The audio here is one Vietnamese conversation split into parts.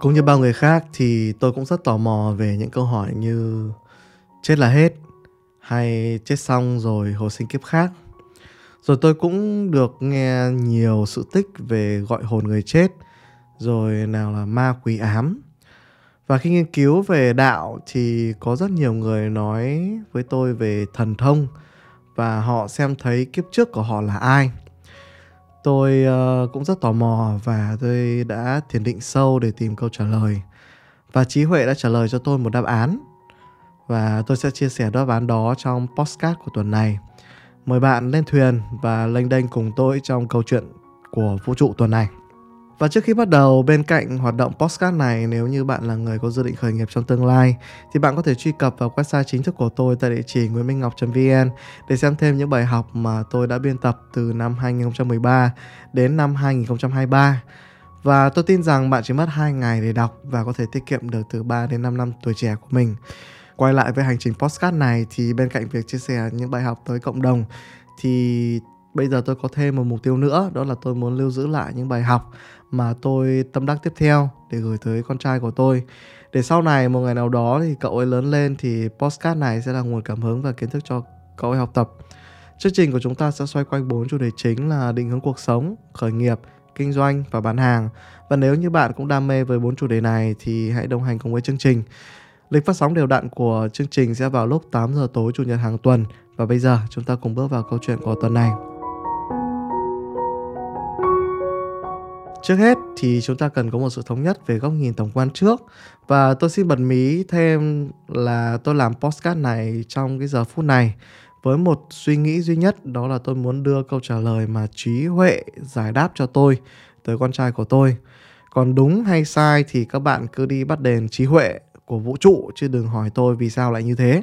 Cũng như bao người khác thì tôi cũng rất tò mò về những câu hỏi như chết là hết hay chết xong rồi hồi sinh kiếp khác. Rồi tôi cũng được nghe nhiều sự tích về gọi hồn người chết, rồi nào là ma quỷ ám. Và khi nghiên cứu về đạo thì có rất nhiều người nói với tôi về thần thông và họ xem thấy kiếp trước của họ là ai tôi uh, cũng rất tò mò và tôi đã thiền định sâu để tìm câu trả lời. Và trí huệ đã trả lời cho tôi một đáp án. Và tôi sẽ chia sẻ đáp án đó trong postcard của tuần này. Mời bạn lên thuyền và lênh đênh cùng tôi trong câu chuyện của vũ trụ tuần này và trước khi bắt đầu, bên cạnh hoạt động podcast này, nếu như bạn là người có dự định khởi nghiệp trong tương lai, thì bạn có thể truy cập vào website chính thức của tôi tại địa chỉ nguyenminhngoc.vn để xem thêm những bài học mà tôi đã biên tập từ năm 2013 đến năm 2023. Và tôi tin rằng bạn chỉ mất 2 ngày để đọc và có thể tiết kiệm được từ 3 đến 5 năm tuổi trẻ của mình. Quay lại với hành trình podcast này thì bên cạnh việc chia sẻ những bài học tới cộng đồng thì bây giờ tôi có thêm một mục tiêu nữa, đó là tôi muốn lưu giữ lại những bài học mà tôi tâm đắc tiếp theo để gửi tới con trai của tôi. Để sau này một ngày nào đó thì cậu ấy lớn lên thì postcard này sẽ là nguồn cảm hứng và kiến thức cho cậu ấy học tập. Chương trình của chúng ta sẽ xoay quanh bốn chủ đề chính là định hướng cuộc sống, khởi nghiệp, kinh doanh và bán hàng. Và nếu như bạn cũng đam mê với bốn chủ đề này thì hãy đồng hành cùng với chương trình. Lịch phát sóng đều đặn của chương trình sẽ vào lúc 8 giờ tối chủ nhật hàng tuần. Và bây giờ chúng ta cùng bước vào câu chuyện của tuần này. Trước hết thì chúng ta cần có một sự thống nhất về góc nhìn tổng quan trước và tôi xin bật mí thêm là tôi làm postcard này trong cái giờ phút này với một suy nghĩ duy nhất, đó là tôi muốn đưa câu trả lời mà trí huệ giải đáp cho tôi tới con trai của tôi. Còn đúng hay sai thì các bạn cứ đi bắt đền trí huệ của vũ trụ, chứ đừng hỏi tôi vì sao lại như thế.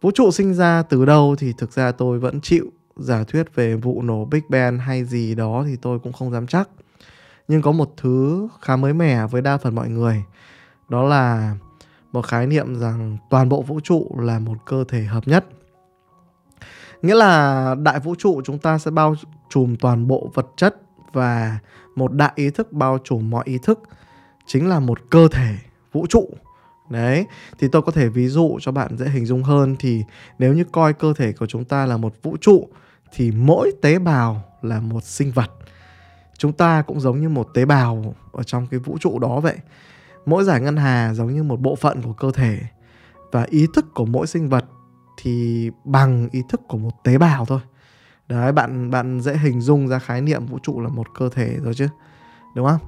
Vũ trụ sinh ra từ đâu thì thực ra tôi vẫn chịu giả thuyết về vụ nổ Big Bang hay gì đó thì tôi cũng không dám chắc nhưng có một thứ khá mới mẻ với đa phần mọi người. Đó là một khái niệm rằng toàn bộ vũ trụ là một cơ thể hợp nhất. Nghĩa là đại vũ trụ chúng ta sẽ bao trùm toàn bộ vật chất và một đại ý thức bao trùm mọi ý thức chính là một cơ thể vũ trụ. Đấy, thì tôi có thể ví dụ cho bạn dễ hình dung hơn thì nếu như coi cơ thể của chúng ta là một vũ trụ thì mỗi tế bào là một sinh vật chúng ta cũng giống như một tế bào ở trong cái vũ trụ đó vậy. Mỗi giải ngân hà giống như một bộ phận của cơ thể và ý thức của mỗi sinh vật thì bằng ý thức của một tế bào thôi. Đấy, bạn bạn dễ hình dung ra khái niệm vũ trụ là một cơ thể rồi chứ, đúng không?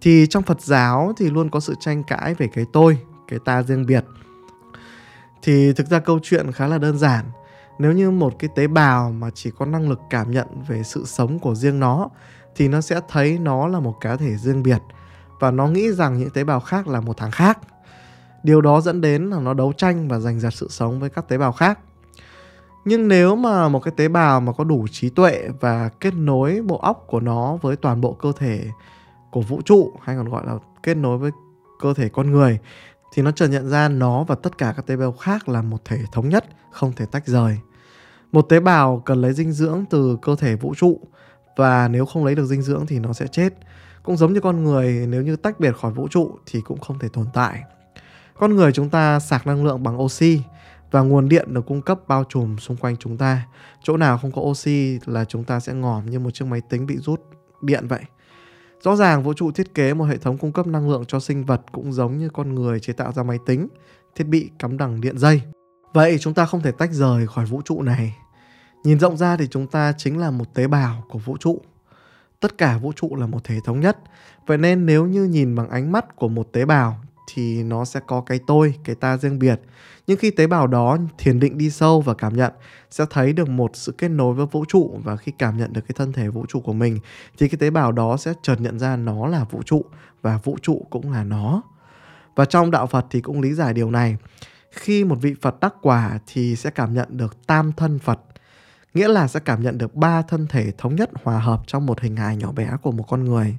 Thì trong phật giáo thì luôn có sự tranh cãi về cái tôi, cái ta riêng biệt. Thì thực ra câu chuyện khá là đơn giản nếu như một cái tế bào mà chỉ có năng lực cảm nhận về sự sống của riêng nó, thì nó sẽ thấy nó là một cá thể riêng biệt, và nó nghĩ rằng những tế bào khác là một thằng khác. Điều đó dẫn đến là nó đấu tranh và giành giật sự sống với các tế bào khác. Nhưng nếu mà một cái tế bào mà có đủ trí tuệ và kết nối bộ óc của nó với toàn bộ cơ thể của vũ trụ, hay còn gọi là kết nối với cơ thể con người thì nó chợt nhận ra nó và tất cả các tế bào khác là một thể thống nhất, không thể tách rời. Một tế bào cần lấy dinh dưỡng từ cơ thể vũ trụ và nếu không lấy được dinh dưỡng thì nó sẽ chết. Cũng giống như con người nếu như tách biệt khỏi vũ trụ thì cũng không thể tồn tại. Con người chúng ta sạc năng lượng bằng oxy và nguồn điện được cung cấp bao trùm xung quanh chúng ta. Chỗ nào không có oxy là chúng ta sẽ ngòm như một chiếc máy tính bị rút điện vậy. Rõ ràng vũ trụ thiết kế một hệ thống cung cấp năng lượng cho sinh vật cũng giống như con người chế tạo ra máy tính, thiết bị cắm đằng điện dây. Vậy chúng ta không thể tách rời khỏi vũ trụ này. Nhìn rộng ra thì chúng ta chính là một tế bào của vũ trụ. Tất cả vũ trụ là một thể thống nhất. Vậy nên nếu như nhìn bằng ánh mắt của một tế bào thì nó sẽ có cái tôi, cái ta riêng biệt. Nhưng khi tế bào đó thiền định đi sâu và cảm nhận sẽ thấy được một sự kết nối với vũ trụ và khi cảm nhận được cái thân thể vũ trụ của mình thì cái tế bào đó sẽ chợt nhận ra nó là vũ trụ và vũ trụ cũng là nó. Và trong đạo Phật thì cũng lý giải điều này. Khi một vị Phật đắc quả thì sẽ cảm nhận được tam thân Phật nghĩa là sẽ cảm nhận được ba thân thể thống nhất hòa hợp trong một hình hài nhỏ bé của một con người.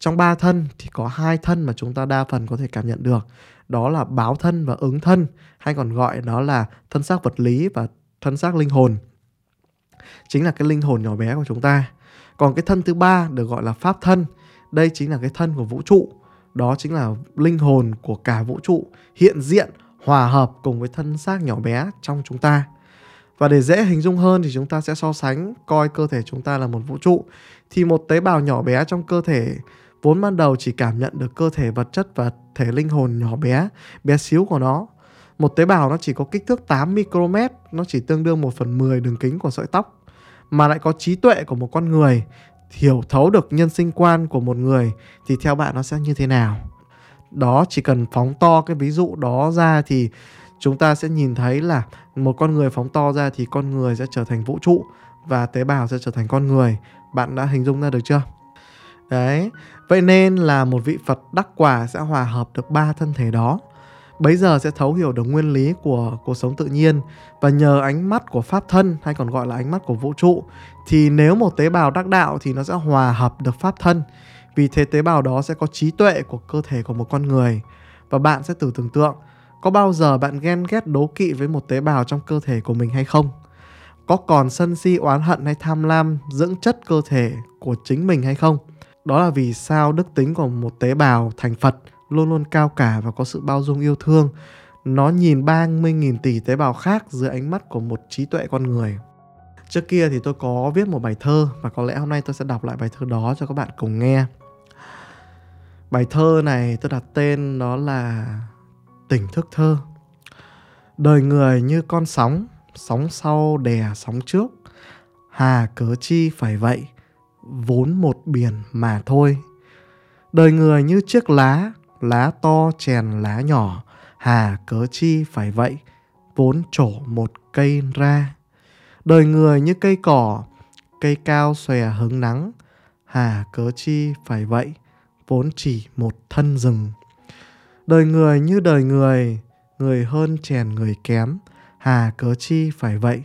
Trong ba thân thì có hai thân mà chúng ta đa phần có thể cảm nhận được, đó là báo thân và ứng thân, hay còn gọi đó là thân xác vật lý và thân xác linh hồn. Chính là cái linh hồn nhỏ bé của chúng ta. Còn cái thân thứ ba được gọi là pháp thân. đây chính là cái thân của vũ trụ đó chính là linh hồn của cả vũ trụ hiện diện hòa hợp cùng với thân xác nhỏ bé trong chúng ta và để dễ hình dung hơn thì chúng ta sẽ so sánh coi cơ thể chúng ta là một vũ trụ thì một tế bào nhỏ bé trong cơ thể vốn ban đầu chỉ cảm nhận được cơ thể vật chất và thể linh hồn nhỏ bé, bé xíu của nó. Một tế bào nó chỉ có kích thước 8 micromet, nó chỉ tương đương 1 phần 10 đường kính của sợi tóc, mà lại có trí tuệ của một con người, hiểu thấu được nhân sinh quan của một người thì theo bạn nó sẽ như thế nào? Đó chỉ cần phóng to cái ví dụ đó ra thì chúng ta sẽ nhìn thấy là một con người phóng to ra thì con người sẽ trở thành vũ trụ và tế bào sẽ trở thành con người. Bạn đã hình dung ra được chưa? Đấy, vậy nên là một vị Phật đắc quả sẽ hòa hợp được ba thân thể đó. Bấy giờ sẽ thấu hiểu được nguyên lý của cuộc sống tự nhiên và nhờ ánh mắt của pháp thân hay còn gọi là ánh mắt của vũ trụ thì nếu một tế bào đắc đạo thì nó sẽ hòa hợp được pháp thân. Vì thế tế bào đó sẽ có trí tuệ của cơ thể của một con người và bạn sẽ tự tưởng tượng có bao giờ bạn ghen ghét đố kỵ với một tế bào trong cơ thể của mình hay không? Có còn sân si oán hận hay tham lam dưỡng chất cơ thể của chính mình hay không? Đó là vì sao đức tính của một tế bào thành Phật luôn luôn cao cả và có sự bao dung yêu thương. Nó nhìn 30.000 tỷ tế bào khác dưới ánh mắt của một trí tuệ con người. Trước kia thì tôi có viết một bài thơ và có lẽ hôm nay tôi sẽ đọc lại bài thơ đó cho các bạn cùng nghe. Bài thơ này tôi đặt tên đó là Tỉnh thức thơ. Đời người như con sóng, sóng sau đè sóng trước. Hà cớ chi phải vậy, vốn một biển mà thôi. Đời người như chiếc lá, lá to chèn lá nhỏ, hà cớ chi phải vậy, vốn trổ một cây ra. Đời người như cây cỏ, cây cao xòe hứng nắng, hà cớ chi phải vậy, vốn chỉ một thân rừng. Đời người như đời người, người hơn chèn người kém, hà cớ chi phải vậy,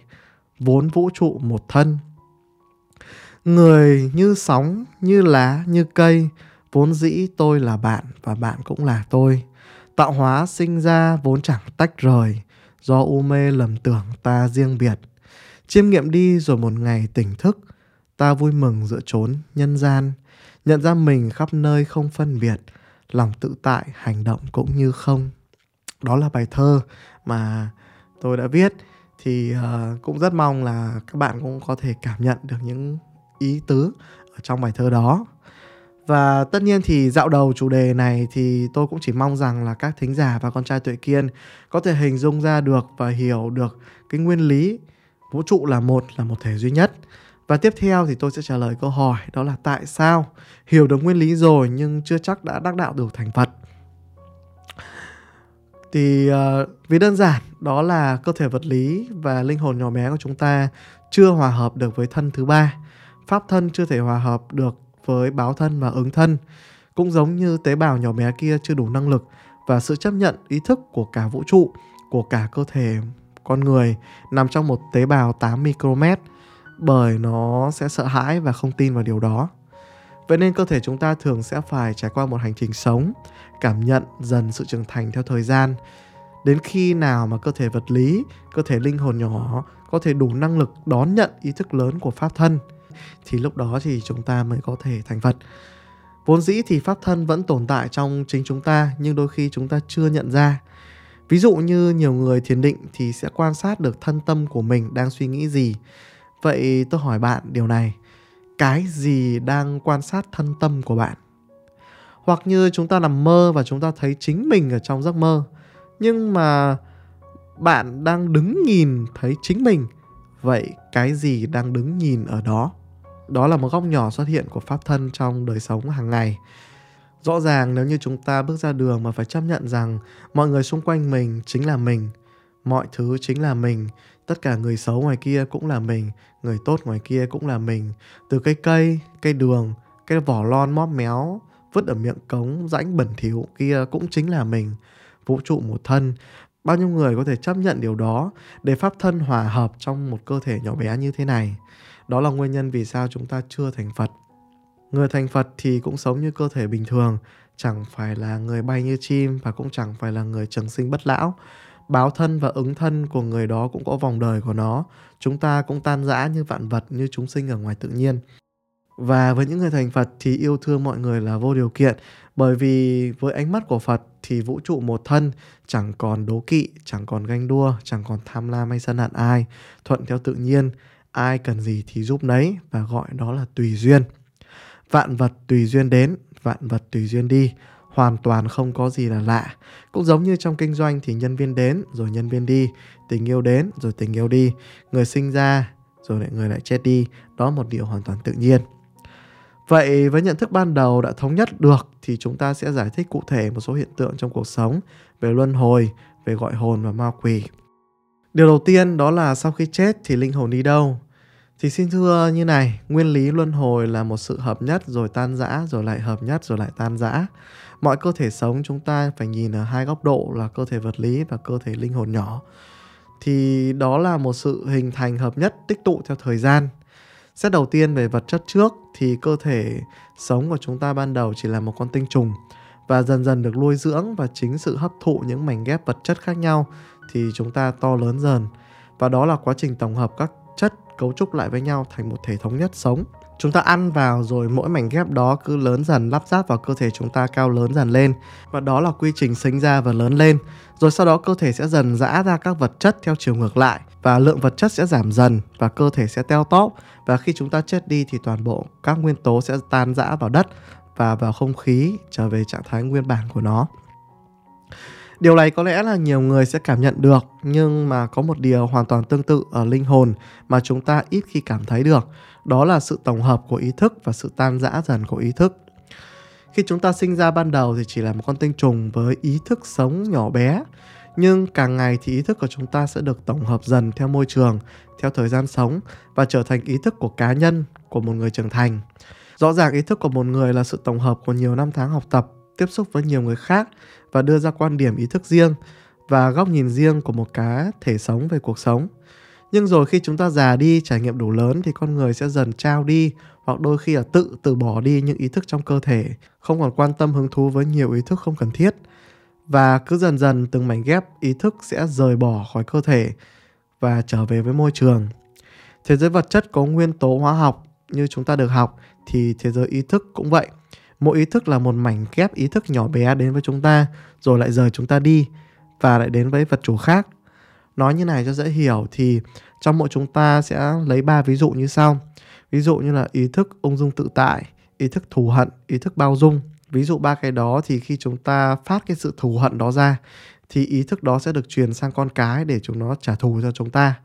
vốn vũ trụ một thân. Người như sóng, như lá, như cây, vốn dĩ tôi là bạn và bạn cũng là tôi. Tạo hóa sinh ra vốn chẳng tách rời, do u mê lầm tưởng ta riêng biệt. Chiêm nghiệm đi rồi một ngày tỉnh thức, ta vui mừng giữa chốn nhân gian, nhận ra mình khắp nơi không phân biệt, lòng tự tại hành động cũng như không. Đó là bài thơ mà tôi đã viết thì uh, cũng rất mong là các bạn cũng có thể cảm nhận được những ý tứ ở trong bài thơ đó. Và tất nhiên thì dạo đầu chủ đề này thì tôi cũng chỉ mong rằng là các thính giả và con trai tuệ kiên có thể hình dung ra được và hiểu được cái nguyên lý vũ trụ là một là một thể duy nhất. Và tiếp theo thì tôi sẽ trả lời câu hỏi đó là tại sao hiểu được nguyên lý rồi nhưng chưa chắc đã đắc đạo được thành Phật. Thì uh, vì đơn giản đó là cơ thể vật lý và linh hồn nhỏ bé của chúng ta chưa hòa hợp được với thân thứ ba pháp thân chưa thể hòa hợp được với báo thân và ứng thân. Cũng giống như tế bào nhỏ bé kia chưa đủ năng lực và sự chấp nhận ý thức của cả vũ trụ, của cả cơ thể con người nằm trong một tế bào 8 micromet bởi nó sẽ sợ hãi và không tin vào điều đó. Vậy nên cơ thể chúng ta thường sẽ phải trải qua một hành trình sống, cảm nhận dần sự trưởng thành theo thời gian. Đến khi nào mà cơ thể vật lý, cơ thể linh hồn nhỏ có thể đủ năng lực đón nhận ý thức lớn của pháp thân – thì lúc đó thì chúng ta mới có thể thành Phật. Vốn dĩ thì pháp thân vẫn tồn tại trong chính chúng ta nhưng đôi khi chúng ta chưa nhận ra. Ví dụ như nhiều người thiền định thì sẽ quan sát được thân tâm của mình đang suy nghĩ gì. Vậy tôi hỏi bạn điều này, cái gì đang quan sát thân tâm của bạn? Hoặc như chúng ta nằm mơ và chúng ta thấy chính mình ở trong giấc mơ, nhưng mà bạn đang đứng nhìn thấy chính mình, vậy cái gì đang đứng nhìn ở đó? Đó là một góc nhỏ xuất hiện của pháp thân trong đời sống hàng ngày. Rõ ràng nếu như chúng ta bước ra đường mà phải chấp nhận rằng mọi người xung quanh mình chính là mình, mọi thứ chính là mình, tất cả người xấu ngoài kia cũng là mình, người tốt ngoài kia cũng là mình. Từ cây cây cây đường, cái vỏ lon móp méo, vứt ở miệng cống rãnh bẩn thỉu kia cũng chính là mình. Vũ trụ một thân, bao nhiêu người có thể chấp nhận điều đó để pháp thân hòa hợp trong một cơ thể nhỏ bé như thế này? Đó là nguyên nhân vì sao chúng ta chưa thành Phật. Người thành Phật thì cũng sống như cơ thể bình thường, chẳng phải là người bay như chim và cũng chẳng phải là người trường sinh bất lão. Báo thân và ứng thân của người đó cũng có vòng đời của nó. Chúng ta cũng tan rã như vạn vật, như chúng sinh ở ngoài tự nhiên. Và với những người thành Phật thì yêu thương mọi người là vô điều kiện bởi vì với ánh mắt của Phật thì vũ trụ một thân chẳng còn đố kỵ, chẳng còn ganh đua, chẳng còn tham lam hay sân hận ai, thuận theo tự nhiên, ai cần gì thì giúp nấy và gọi đó là tùy duyên. Vạn vật tùy duyên đến, vạn vật tùy duyên đi, hoàn toàn không có gì là lạ. Cũng giống như trong kinh doanh thì nhân viên đến rồi nhân viên đi, tình yêu đến rồi tình yêu đi, người sinh ra rồi lại người lại chết đi, đó một điều hoàn toàn tự nhiên. Vậy với nhận thức ban đầu đã thống nhất được thì chúng ta sẽ giải thích cụ thể một số hiện tượng trong cuộc sống về luân hồi, về gọi hồn và ma quỷ. Điều đầu tiên đó là sau khi chết thì linh hồn đi đâu? Thì xin thưa như này, nguyên lý luân hồi là một sự hợp nhất rồi tan rã rồi lại hợp nhất rồi lại tan rã. Mọi cơ thể sống chúng ta phải nhìn ở hai góc độ là cơ thể vật lý và cơ thể linh hồn nhỏ. Thì đó là một sự hình thành hợp nhất tích tụ theo thời gian. Xét đầu tiên về vật chất trước thì cơ thể sống của chúng ta ban đầu chỉ là một con tinh trùng và dần dần được nuôi dưỡng và chính sự hấp thụ những mảnh ghép vật chất khác nhau thì chúng ta to lớn dần. Và đó là quá trình tổng hợp các chất cấu trúc lại với nhau thành một thể thống nhất sống. Chúng ta ăn vào rồi mỗi mảnh ghép đó cứ lớn dần, lắp ráp vào cơ thể chúng ta cao lớn dần lên và đó là quy trình sinh ra và lớn lên. Rồi sau đó cơ thể sẽ dần rã ra các vật chất theo chiều ngược lại và lượng vật chất sẽ giảm dần và cơ thể sẽ teo tóp và khi chúng ta chết đi thì toàn bộ các nguyên tố sẽ tan rã vào đất và vào không khí trở về trạng thái nguyên bản của nó. Điều này có lẽ là nhiều người sẽ cảm nhận được nhưng mà có một điều hoàn toàn tương tự ở linh hồn mà chúng ta ít khi cảm thấy được, đó là sự tổng hợp của ý thức và sự tan rã dần của ý thức. Khi chúng ta sinh ra ban đầu thì chỉ là một con tinh trùng với ý thức sống nhỏ bé, nhưng càng ngày thì ý thức của chúng ta sẽ được tổng hợp dần theo môi trường, theo thời gian sống và trở thành ý thức của cá nhân, của một người trưởng thành. Rõ ràng ý thức của một người là sự tổng hợp của nhiều năm tháng học tập, tiếp xúc với nhiều người khác và đưa ra quan điểm ý thức riêng và góc nhìn riêng của một cá thể sống về cuộc sống. Nhưng rồi khi chúng ta già đi, trải nghiệm đủ lớn thì con người sẽ dần trao đi hoặc đôi khi là tự từ bỏ đi những ý thức trong cơ thể, không còn quan tâm hứng thú với nhiều ý thức không cần thiết. Và cứ dần dần từng mảnh ghép ý thức sẽ rời bỏ khỏi cơ thể và trở về với môi trường. Thế giới vật chất có nguyên tố hóa học như chúng ta được học thì thế giới ý thức cũng vậy. Mỗi ý thức là một mảnh ghép ý thức nhỏ bé đến với chúng ta rồi lại rời chúng ta đi và lại đến với vật chủ khác. Nói như này cho dễ hiểu thì trong mỗi chúng ta sẽ lấy ba ví dụ như sau. Ví dụ như là ý thức ung dung tự tại, ý thức thù hận, ý thức bao dung. Ví dụ ba cái đó thì khi chúng ta phát cái sự thù hận đó ra thì ý thức đó sẽ được truyền sang con cái để chúng nó trả thù cho chúng ta.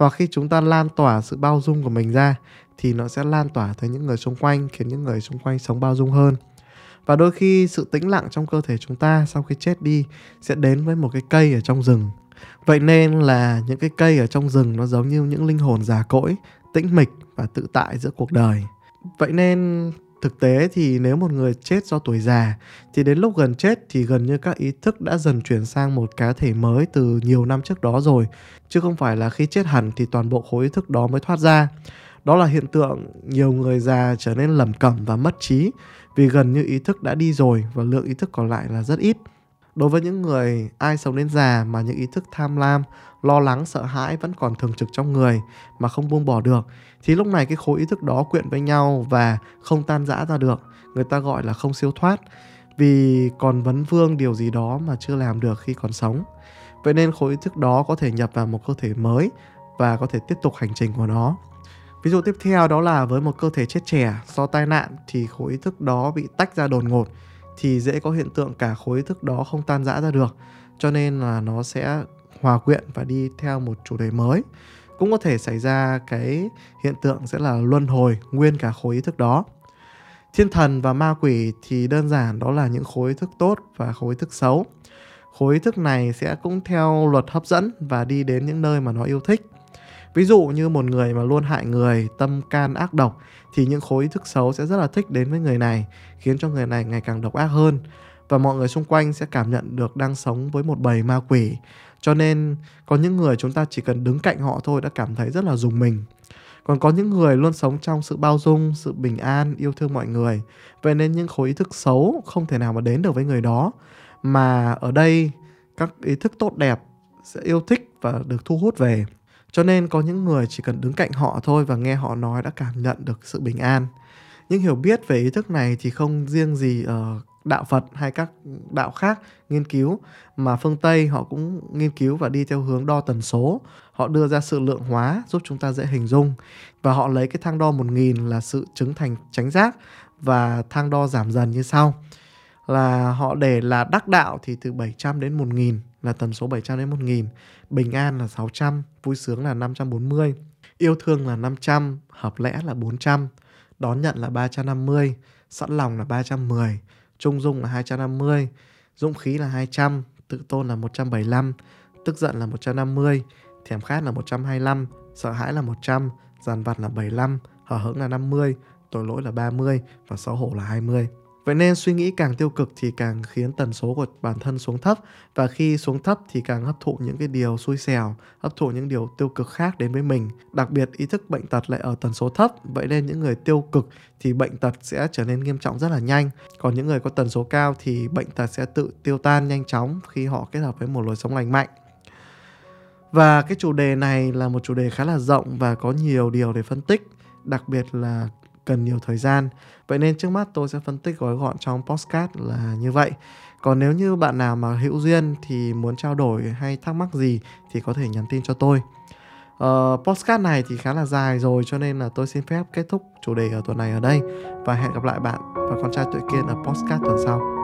Hoặc khi chúng ta lan tỏa sự bao dung của mình ra thì nó sẽ lan tỏa tới những người xung quanh khiến những người xung quanh sống bao dung hơn. Và đôi khi sự tĩnh lặng trong cơ thể chúng ta sau khi chết đi sẽ đến với một cái cây ở trong rừng. Vậy nên là những cái cây ở trong rừng nó giống như những linh hồn già cỗi, tĩnh mịch và tự tại giữa cuộc đời. Vậy nên thực tế thì nếu một người chết do tuổi già, thì đến lúc gần chết thì gần như các ý thức đã dần chuyển sang một cá thể mới từ nhiều năm trước đó rồi chứ không phải là khi chết hẳn thì toàn bộ khối ý thức đó mới thoát ra đó là hiện tượng nhiều người già trở nên lầm cẩm và mất trí, vì gần như ý thức đã đi rồi và lượng ý thức còn lại là rất ít. Đối với những người ai sống đến già mà những ý thức tham lam, lo lắng, sợ hãi vẫn còn thường trực trong người mà không buông bỏ được thì lúc này cái khối ý thức đó quyện với nhau và không tan rã ra được. Người ta gọi là không siêu thoát vì còn vấn vương điều gì đó mà chưa làm được khi còn sống. Vậy nên khối ý thức đó có thể nhập vào một cơ thể mới và có thể tiếp tục hành trình của nó. Ví dụ tiếp theo đó là với một cơ thể chết trẻ do tai nạn thì khối ý thức đó bị tách ra đột ngột thì dễ có hiện tượng cả khối thức đó không tan rã ra được. Cho nên là nó sẽ hòa quyện và đi theo một chủ đề mới. Cũng có thể xảy ra cái hiện tượng sẽ là luân hồi nguyên cả khối ý thức đó. Thiên thần và ma quỷ thì đơn giản, đó là những khối ý thức tốt và khối ý thức xấu. Khối ý thức này sẽ cũng theo luật hấp dẫn và đi đến những nơi mà nó yêu thích. Ví dụ như một người mà luôn hại người, tâm can ác độc thì những khối ý thức xấu sẽ rất là thích đến với người này, khiến cho người này ngày càng độc ác hơn và mọi người xung quanh sẽ cảm nhận được đang sống với một bầy ma quỷ. Cho nên có những người chúng ta chỉ cần đứng cạnh họ thôi đã cảm thấy rất là dùng mình. Còn có những người luôn sống trong sự bao dung, sự bình an, yêu thương mọi người. Vậy nên những khối ý thức xấu không thể nào mà đến được với người đó. Mà ở đây các ý thức tốt đẹp sẽ yêu thích và được thu hút về. Cho nên có những người chỉ cần đứng cạnh họ thôi và nghe họ nói đã cảm nhận được sự bình an. Nhưng hiểu biết về ý thức này thì không riêng gì ở đạo Phật hay các đạo khác nghiên cứu, mà phương Tây họ cũng nghiên cứu và đi theo hướng đo tần số. Họ đưa ra sự lượng hóa giúp chúng ta dễ hình dung và họ lấy cái thang đo 1000 là sự chứng thành tránh giác và thang đo giảm dần như sau. Là họ để là đắc đạo thì từ 700 đến 1000 là tần số 700 đến 1000, bình an là 600, vui sướng là 540, yêu thương là 500, hợp lẽ là 400, đón nhận là 350, sẵn lòng là 310, trung dung là 250, dũng khí là 200, tự tôn là 175, tức giận là 150, thèm khát là 125, sợ hãi là 100, dằn vặt là 75, hở hững là 50, tội lỗi là 30 và xấu hổ là 20. Vậy nên suy nghĩ càng tiêu cực thì càng khiến tần số của bản thân xuống thấp và khi xuống thấp thì càng hấp thụ những cái điều xui xẻo, hấp thụ những điều tiêu cực khác đến với mình. Đặc biệt ý thức bệnh tật lại ở tần số thấp, vậy nên những người tiêu cực thì bệnh tật sẽ trở nên nghiêm trọng rất là nhanh. Còn những người có tần số cao thì bệnh tật sẽ tự tiêu tan nhanh chóng khi họ kết hợp với một lối sống lành mạnh. Và cái chủ đề này là một chủ đề khá là rộng và có nhiều điều để phân tích, đặc biệt là cần nhiều thời gian. Vậy nên trước mắt tôi sẽ phân tích gói gọn trong postcard là như vậy. Còn nếu như bạn nào mà hữu duyên thì muốn trao đổi hay thắc mắc gì thì có thể nhắn tin cho tôi. Ờ, uh, postcard này thì khá là dài rồi cho nên là tôi xin phép kết thúc chủ đề ở tuần này ở đây và hẹn gặp lại bạn và con trai tuệ kiên ở postcard tuần sau.